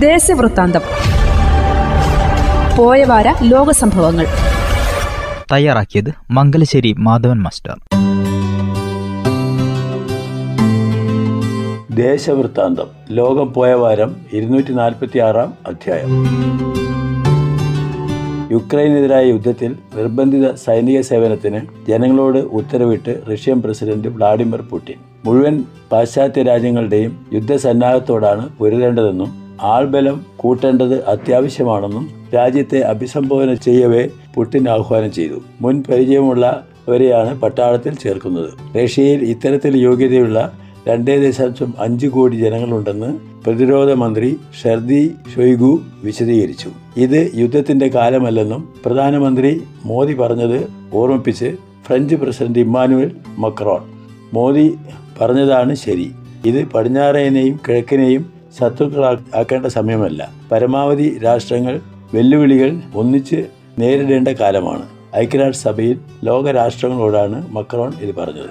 ദേശവൃത്താന്തം. പോയവാര ലോകസംഭവങ്ങൾ. തയ്യാറാക്കിയത് മംഗലശ്ശേരി മാധവൻ മാസ്റ്റർ. ദേശവൃത്താന്തം. ലോകം പോയ വാരം ഇരുന്നൂറ്റി നാൽപ്പത്തി ആറാം അധ്യായം. യുക്രൈനെതിരായ യുദ്ധത്തിൽ നിർബന്ധിത സൈനിക സേവനത്തിന് ജനങ്ങളോട് ഉത്തരവിട്ട് റഷ്യൻ പ്രസിഡന്റ് വ്ളാഡിമിർ പുടിൻ. മുഴുവൻ പാശ്ചാത്യ രാജ്യങ്ങളുടെയും യുദ്ധസന്നാഹത്തോടാണ് പൊരുതേണ്ടതെന്നും ആൾബലം കൂട്ടേണ്ടത് അത്യാവശ്യമാണെന്നും രാജ്യത്തെ അഭിസംബോധന ചെയ്യവേ പുടിൻ ആഹ്വാനം ചെയ്തു. മുൻ പരിചയമുള്ള വരെയാണ് പട്ടാളത്തിൽ ചേർക്കുന്നത്. റഷ്യയിൽ ഇത്തരത്തിൽ യോഗ്യതയുള്ള രണ്ടേ ദശാംശം അഞ്ച് കോടി ജനങ്ങളുണ്ടെന്ന് പ്രതിരോധ മന്ത്രി ഷർദി ഷൊയ്ഗു വിശദീകരിച്ചു. ഇത് യുദ്ധത്തിന്റെ കാലമല്ലെന്നും പ്രധാനമന്ത്രി മോദി പറഞ്ഞത് ഓർമ്മിപ്പിച്ച് French president Emmanuel Macron. Modi പറഞ്ഞതാണ് ശരി. ഇത് പടിഞ്ഞാറേനെയും കിഴക്കിനെയും ശത്രുക്കളാക്കേണ്ട സമയമല്ല. പരമാവധി രാഷ്ട്രങ്ങൾ വെല്ലുവിളികൾ ഒന്നിച്ച് നേരിടേണ്ട കാലമാണ്. ഐക്യരാഷ്ട്രസഭയിൽ ലോകരാഷ്ട്രങ്ങളോടാണ് മക്രോൺ ഇത് പറഞ്ഞത്.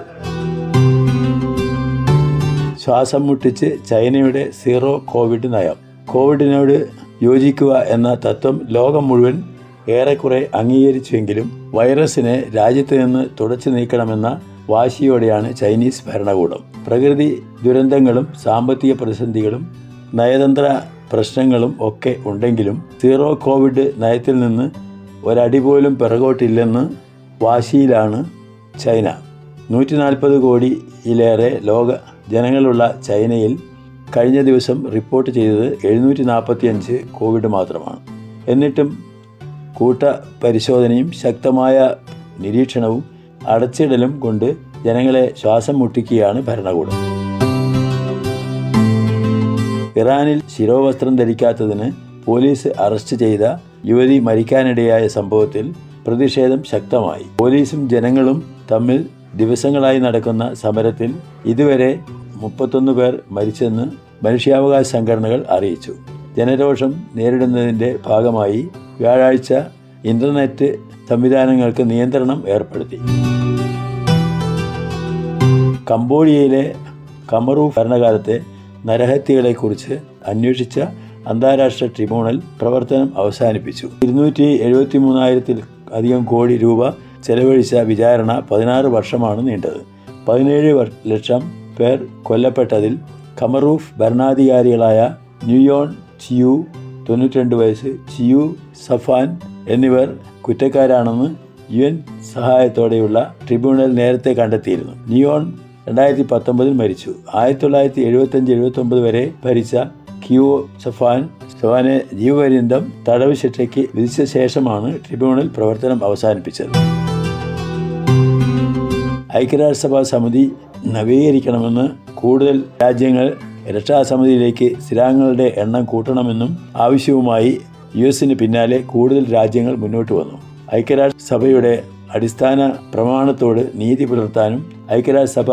ശ്വാസം മുട്ടിച്ച് ചൈനയുടെ സീറോ കോവിഡ് നയം. കോവിഡിനോട് യോജിക്കുക എന്ന തത്വം ലോകം മുഴുവൻ ഏറെക്കുറെ അംഗീകരിച്ചുവെങ്കിലും വൈറസിനെ രാജ്യത്ത് നിന്ന് തുടച്ചു നീക്കണമെന്ന വാശിയോടെയാണ് ചൈനീസ് ഭരണകൂടം. പ്രകൃതി ദുരന്തങ്ങളും സാമ്പത്തിക പ്രതിസന്ധികളും നയതന്ത്ര പ്രശ്നങ്ങളും ഒക്കെ ഉണ്ടെങ്കിലും സീറോ കോവിഡ് നയത്തിൽ നിന്ന് ഒരടി പോലും പിറകോട്ടില്ലെന്ന് വാശിയിലാണ് ചൈന. നൂറ്റി നാൽപ്പത് കോടിയിലേറെ ലോക ജനങ്ങളുള്ള ചൈനയിൽ കഴിഞ്ഞ ദിവസം റിപ്പോർട്ട് ചെയ്തത് എഴുന്നൂറ്റി നാൽപ്പത്തി അഞ്ച് കോവിഡ് മാത്രമാണ്. എന്നിട്ടും കൂട്ട പരിശോധനയും ശക്തമായ നിരീക്ഷണവും അടച്ചിടലും കൊണ്ട് ജനങ്ങളെ ശ്വാസം മുട്ടിക്കുകയാണ് ഭരണകൂടം. ഇറാനിൽ ശിരോവസ്ത്രം ധരിക്കാത്തതിന് പോലീസ് അറസ്റ്റ് ചെയ്ത യുവതി മരിക്കാനിടയായ സംഭവത്തിൽ പ്രതിഷേധം ശക്തമായി. പോലീസും ജനങ്ങളും തമ്മിൽ ദിവസങ്ങളായി നടക്കുന്ന സമരത്തിൽ ഇതുവരെ മുപ്പത്തൊന്ന് പേർ മരിച്ചെന്ന് മനുഷ്യാവകാശ സംഘടനകൾ അറിയിച്ചു. ജനരോഷം നേരിടുന്നതിന്റെ ഭാഗമായി വ്യാഴാഴ്ച ഇന്റർനെറ്റ് സംവിധാനങ്ങൾക്ക് നിയന്ത്രണം ഏർപ്പെടുത്തി. കംബോഡിയയിലെ കമറു ഭരണകാലത്തെ നരഹത്യകളെക്കുറിച്ച് അന്വേഷിച്ച അന്താരാഷ്ട്ര ട്രിബ്യൂണൽ പ്രവർത്തനം അവസാനിപ്പിച്ചു. ഇരുന്നൂറ്റി എഴുപത്തി മൂന്നായിരത്തിൽ അധികം കോടി രൂപ ചെലവഴിച്ച വിചാരണ പതിനാറ് വർഷമാണ് നീണ്ടത്. പതിനേഴ് ലക്ഷം പേർ കൊല്ലപ്പെട്ടതിൽ ഖമറൂഫ് ഭരണാധികാരികളായ ന്യൂയോൺ ചിയു തൊണ്ണൂറ്റിരണ്ട് വയസ്സ് ചിയു സഫാൻ എന്നിവർ കുറ്റക്കാരാണെന്ന് യു എൻ സഹായത്തോടെയുള്ള ട്രിബ്യൂണൽ നേരത്തെ കണ്ടെത്തിയിരുന്നു. നിയോൺ രണ്ടായിരത്തി പത്തൊമ്പതിൽ മരിച്ചു. ആയിരത്തി തൊള്ളായിരത്തി എഴുപത്തഞ്ച് എഴുപത്തി ഒമ്പത് വരെ ഭരിച്ച കിയോ സഫാൻ സഫാനെ ജീവപര്യന്തം തടവ് ശിക്ഷയ്ക്ക് വിധിച്ച ശേഷമാണ് ട്രിബ്യൂണൽ പ്രവർത്തനം അവസാനിപ്പിച്ചത്. ഐക്യരാഷ്ട്രസഭാ സമിതി നവീകരിക്കണമെന്ന് കൂടുതൽ രാജ്യങ്ങൾ രക്ഷാസമിതിയിലേക്ക് സ്ഥിരാംഗങ്ങളുടെ എണ്ണം കൂട്ടണമെന്നും ആവശ്യവുമായി യു എസിന് പിന്നാലെ കൂടുതൽ രാജ്യങ്ങൾ മുന്നോട്ട് വന്നു. ഐക്യരാഷ്ട്രസഭയുടെ അടിസ്ഥാന പ്രമാണത്തോട് നീതി പുലർത്താനും ഐക്യരാജ്യസഭ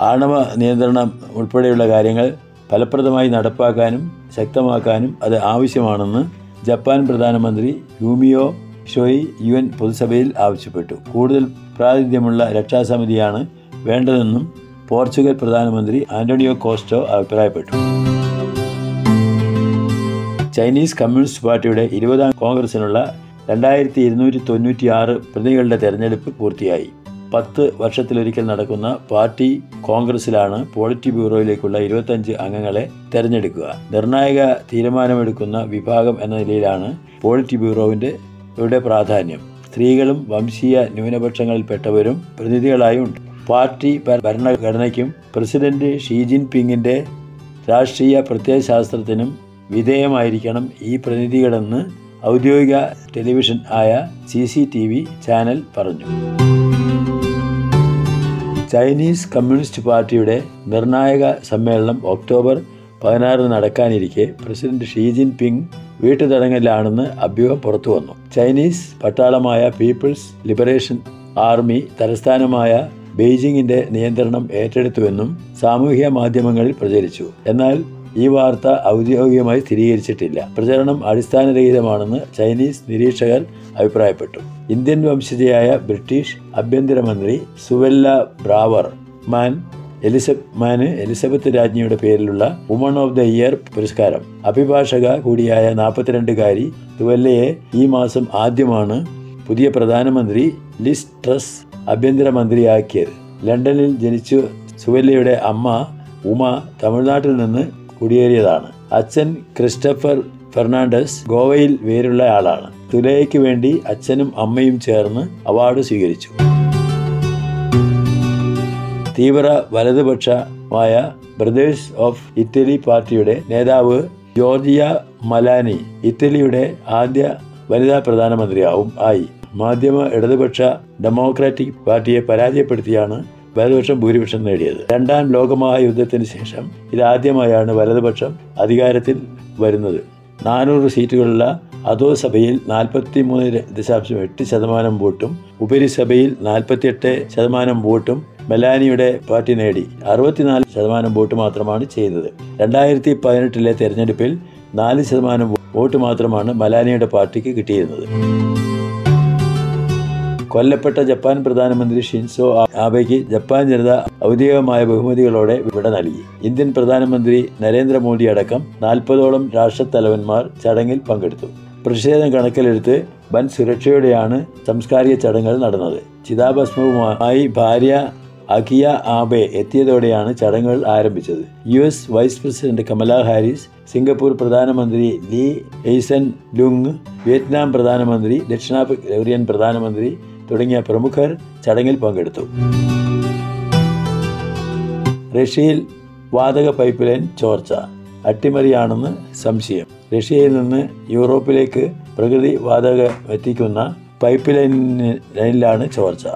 ആണവ നിയന്ത്രണം ഉൾപ്പെടെയുള്ള കാര്യങ്ങൾ ഫലപ്രദമായി നടപ്പാക്കാനും ശക്തമാക്കാനും അത് ആവശ്യമാണെന്ന് ജപ്പാൻ പ്രധാനമന്ത്രി യൂമിയോ ഷോയി യു എൻ പൊതുസഭയിൽ ആവശ്യപ്പെട്ടു. കൂടുതൽ പ്രാതിനിധ്യമുള്ള രക്ഷാസമിതിയാണ് വേണ്ടതെന്നും പോർച്ചുഗൽ പ്രധാനമന്ത്രി ആന്റണിയോ കോസ്റ്റോ അഭിപ്രായപ്പെട്ടു. ചൈനീസ് കമ്മ്യൂണിസ്റ്റ് പാർട്ടിയുടെ ഇരുപതാം കോൺഗ്രസിനുള്ള രണ്ടായിരത്തി ഇരുന്നൂറ്റി തൊണ്ണൂറ്റി ആറ് പ്രതികളുടെ തെരഞ്ഞെടുപ്പ് പൂർത്തിയായി. പത്ത് വർഷത്തിലൊരിക്കൽ നടക്കുന്ന പാർട്ടി കോൺഗ്രസിലാണ് പോളിറ്റ് ബ്യൂറോയിലേക്കുള്ള ഇരുപത്തഞ്ച് അംഗങ്ങളെ തെരഞ്ഞെടുക്കുക. നിർണായക തീരുമാനമെടുക്കുന്ന വിഭാഗം എന്ന നിലയിലാണ് പോളിറ്റ് ബ്യൂറോവിന്റെ ഇവിടെ പ്രാധാന്യം. സ്ത്രീകളും വംശീയ ന്യൂനപക്ഷങ്ങളിൽപ്പെട്ടവരും പ്രതിനിധികളായി ഉണ്ട്. പാർട്ടി ഭരണഘടനയ്ക്കും പ്രസിഡന്റ് ഷീ ജിൻപിങ്ങിന്റെ രാഷ്ട്രീയ പ്രത്യയശാസ്ത്രത്തിനും വിധേയമായിരിക്കണം ഈ പ്രതിനിധികളെന്ന് ഔദ്യോഗിക ടെലിവിഷൻ ആയ C C T V channel പറഞ്ഞു. ചൈനീസ് കമ്മ്യൂണിസ്റ്റ് പാർട്ടിയുടെ നിർണായക സമ്മേളനം ഒക്ടോബർ പതിനാറിന് നടക്കാനിരിക്കെ പ്രസിഡന്റ് ഷീ ജിൻ പിങ് വീട്ടുതടങ്കലിലാണെന്ന് അഭ്യൂഹം പുറത്തു വന്നു ചൈനീസ് പട്ടാളമായ പീപ്പിൾസ് ലിബറേഷൻ ആർമി തലസ്ഥാനമായ ബെയ്ജിങ്ങിന്റെ നിയന്ത്രണം ഏറ്റെടുത്തുവെന്നും സാമൂഹ്യ മാധ്യമങ്ങളിൽ പ്രചരിച്ചു. എന്നാൽ ഈ വാർത്ത ഔദ്യോഗികമായി സ്ഥിരീകരിച്ചിട്ടില്ല. പ്രചരണം അടിസ്ഥാനരഹിതമാണെന്ന് ചൈനീസ് നിരീക്ഷകർ അഭിപ്രായപ്പെട്ടു. ഇന്ത്യൻ വംശജയായ ബ്രിട്ടീഷ് ആഭ്യന്തരമന്ത്രി സുവെല്ല ബ്രാവർ മാൻ എലിസബമാന് എലിസബത്ത് രാജ്ഞിയുടെ പേരിലുള്ള വുമൺ ഓഫ് ദ ഇയർ പുരസ്കാരം. അഭിഭാഷക കൂടിയായ നാൽപ്പത്തിരണ്ടുകാരി തുവല്ലയെ ഈ മാസം ആദ്യമാണ് പുതിയ പ്രധാനമന്ത്രി ലിസ് ട്രസ് ആഭ്യന്തരമന്ത്രിയാക്കിയത്. ലണ്ടനിൽ ജനിച്ചു സുവല്ലയുടെ അമ്മ ഉമ തമിഴ്നാട്ടിൽ നിന്ന് കുടിയേറിയതാണ്. അച്ഛൻ ക്രിസ്റ്റഫർ ഫെർണാണ്ടസ് ഗോവയിൽ വേരുള്ള ആളാണ്. തുലയ്ക്ക് വേണ്ടി അച്ഛനും അമ്മയും ചേർന്ന് അവാർഡ് സ്വീകരിച്ചു. തീവ്ര വലതുപക്ഷമായ ബ്രദേഴ്സ് ഓഫ് ഇറ്റലി പാർട്ടിയുടെ നേതാവ് ജോർജിയ മലാനി ഇറ്റലിയുടെ ആദ്യ വനിതാ പ്രധാനമന്ത്രിയാവും ആയി. മാധ്യമ ഇടതുപക്ഷ ഡെമോക്രാറ്റിക് പാർട്ടിയെ പരാജയപ്പെടുത്തിയാണ് വലതുപക്ഷം ഭൂരിപക്ഷം നേടിയത്. രണ്ടാം ലോകമഹായുദ്ധത്തിന് ശേഷം ഇതാദ്യമായാണ് വലതുപക്ഷം അധികാരത്തിൽ വരുന്നത്. നാനൂറ് സീറ്റുകളുള്ള അതോ സഭയിൽ നാൽപ്പത്തി മൂന്ന് ദശാംശം എട്ട് ശതമാനം വോട്ടും ഉപരിസഭയിൽ നാൽപ്പത്തിയെട്ട് ശതമാനം വോട്ടും മെലാനിയുടെ പാർട്ടി നേടി. അറുപത്തിനാല് ശതമാനം വോട്ട് മാത്രമാണ് ചെയ്തത്. രണ്ടായിരത്തി പതിനെട്ടിലെ തെരഞ്ഞെടുപ്പിൽ നാല് ശതമാനം വോട്ട് മാത്രമാണ് മലാനിയുടെ പാർട്ടിക്ക് കിട്ടിയിരുന്നത്. കൊല്ലപ്പെട്ട ജപ്പാൻ പ്രധാനമന്ത്രി ഷിൻസോ ആബെയ്ക്ക് ജപ്പാൻ ജനത ഔദ്യോഗികമായ ബഹുമതികളോടെ വിട നൽകി. ഇന്ത്യൻ പ്രധാനമന്ത്രി നരേന്ദ്രമോദി അടക്കം നാൽപ്പതോളം രാഷ്ട്രത്തലവന്മാർ ചടങ്ങിൽ പങ്കെടുത്തു. പ്രതിഷേധം കണക്കിലെടുത്ത് വൻ സുരക്ഷയോടെയാണ് സംസ്കാരിക ചടങ്ങുകൾ നടന്നത്. ചിതാഭസ്മവുമായി ഭാര്യ അഖിയ ആബെ എത്തിയതോടെയാണ് ചടങ്ങുകൾ ആരംഭിച്ചത്. U S vice president Kamala Harris Singapore പ്രധാനമന്ത്രി ലീ എയ്സൻ ലുങ് വിയറ്റ്നാം പ്രധാനമന്ത്രി ദക്ഷിണാഫ്രിക്കൻ പ്രധാനമന്ത്രി തുടങ്ങിയ പ്രമുഖർ ചടങ്ങിൽ പങ്കെടുത്തു. റഷ്യയിൽ വാതക പൈപ്പ് ലൈൻ ചോർച്ച അട്ടിമറിയാണെന്ന് സംശയം. റഷ്യയിൽ നിന്ന് യൂറോപ്പിലേക്ക് പ്രകൃതി വാതക എത്തിക്കുന്ന പൈപ്പ് ലൈനിന് ലൈനിലാണ് ചോർച്ച.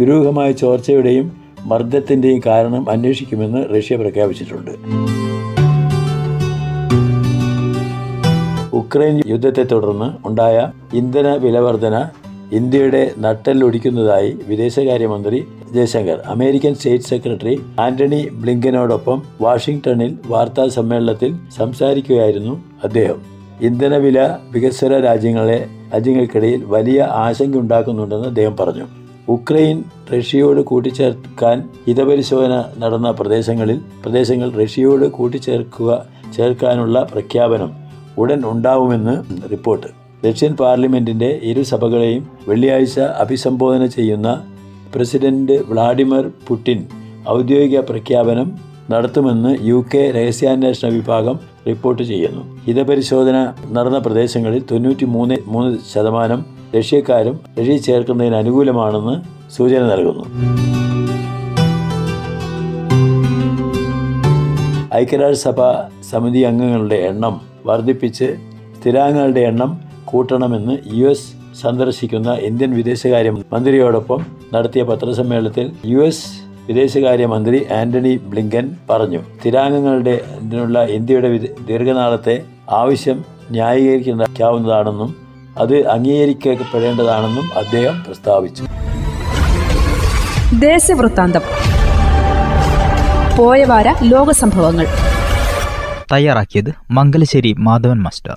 ദുരൂഹമായ ചോർച്ചയുടെയും മർദ്ദത്തിന്റെയും കാരണം അന്വേഷിക്കുമെന്ന് റഷ്യ പ്രഖ്യാപിച്ചിട്ടുണ്ട്. ഉക്രൈൻ യുദ്ധത്തെ തുടർന്ന് ഉണ്ടായ ഇന്ധന വിലവർധന ഇന്ത്യയുടെ നട്ടെല്ലൊടിക്കുന്നതായി വിദേശകാര്യമന്ത്രി Jaishankar American state secretary Antony ബ്ലിങ്കനോടൊപ്പം വാഷിംഗ്ടണിൽ വാർത്താ സമ്മേളനത്തിൽ സംസാരിക്കുകയായിരുന്നു അദ്ദേഹം. ഇന്ധനവില വികസ്വര രാജ്യങ്ങളെ രാജ്യങ്ങൾക്കിടയിൽ വലിയ ആശങ്ക ഉണ്ടാക്കുന്നുണ്ടെന്ന് അദ്ദേഹം പറഞ്ഞു. ഉക്രൈൻ റഷ്യയോട് കൂട്ടിച്ചേർക്കാൻ ഹിതപരിശോധന നടന്ന പ്രദേശങ്ങളിൽ പ്രദേശങ്ങൾ റഷ്യയോട് കൂട്ടിച്ചേർക്കുക ചേർക്കാനുള്ള പ്രഖ്യാപനം ഉടൻ ഉണ്ടാവുമെന്ന് റിപ്പോർട്ട്. റഷ്യൻ പാർലമെന്റിന്റെ ഇരുസഭകളെയും വെള്ളിയാഴ്ച അഭിസംബോധന ചെയ്യുന്ന പ്രസിഡന്റ് വ്ളാഡിമിർ പുടിൻ ഔദ്യോഗിക പ്രഖ്യാപനം നടത്തുമെന്ന് യു കെ രഹസ്യാന്വേഷണ വിഭാഗം റിപ്പോർട്ട് ചെയ്യുന്നു. ഹിതപരിശോധന നടന്ന പ്രദേശങ്ങളിൽ തൊണ്ണൂറ്റി മൂന്ന് മൂന്ന് ശതമാനം റഷ്യക്കാരും റഷ്യ ചേർക്കുന്നതിന് അനുകൂലമാണെന്ന് സൂചന നൽകുന്നു. ഐക്യരാഷ്ട്രസഭ സമിതി അംഗങ്ങളുടെ എണ്ണം വർദ്ധിപ്പിച്ച് സ്ഥിരാംഗങ്ങളുടെ എണ്ണം കൂട്ടണമെന്ന് യു എസ് സന്ദർശിക്കുന്ന ഇന്ത്യൻ വിദേശകാര്യ മന്ത്രിയോടൊപ്പം നടത്തിയ പത്രസമ്മേളനത്തിൽ യു എസ് വിദേശകാര്യമന്ത്രി ആന്റണി ബ്ലിങ്കൻ പറഞ്ഞു. തിരാംഗങ്ങളുടെ ഇതിനുള്ള ഇന്ത്യയുടെ ദീർഘനാളത്തെ ആവശ്യം ന്യായീകരിക്കാവുന്നതാണെന്നും അത് അംഗീകരിക്കപ്പെടേണ്ടതാണെന്നും അദ്ദേഹം പ്രസ്താവിച്ചു. ദേശവൃത്താന്തം. പോയവാര ലോക സംഭവങ്ങൾ തയ്യാറാക്കിയത് മംഗലശ്ശേരി മാധവൻ മാസ്റ്റർ.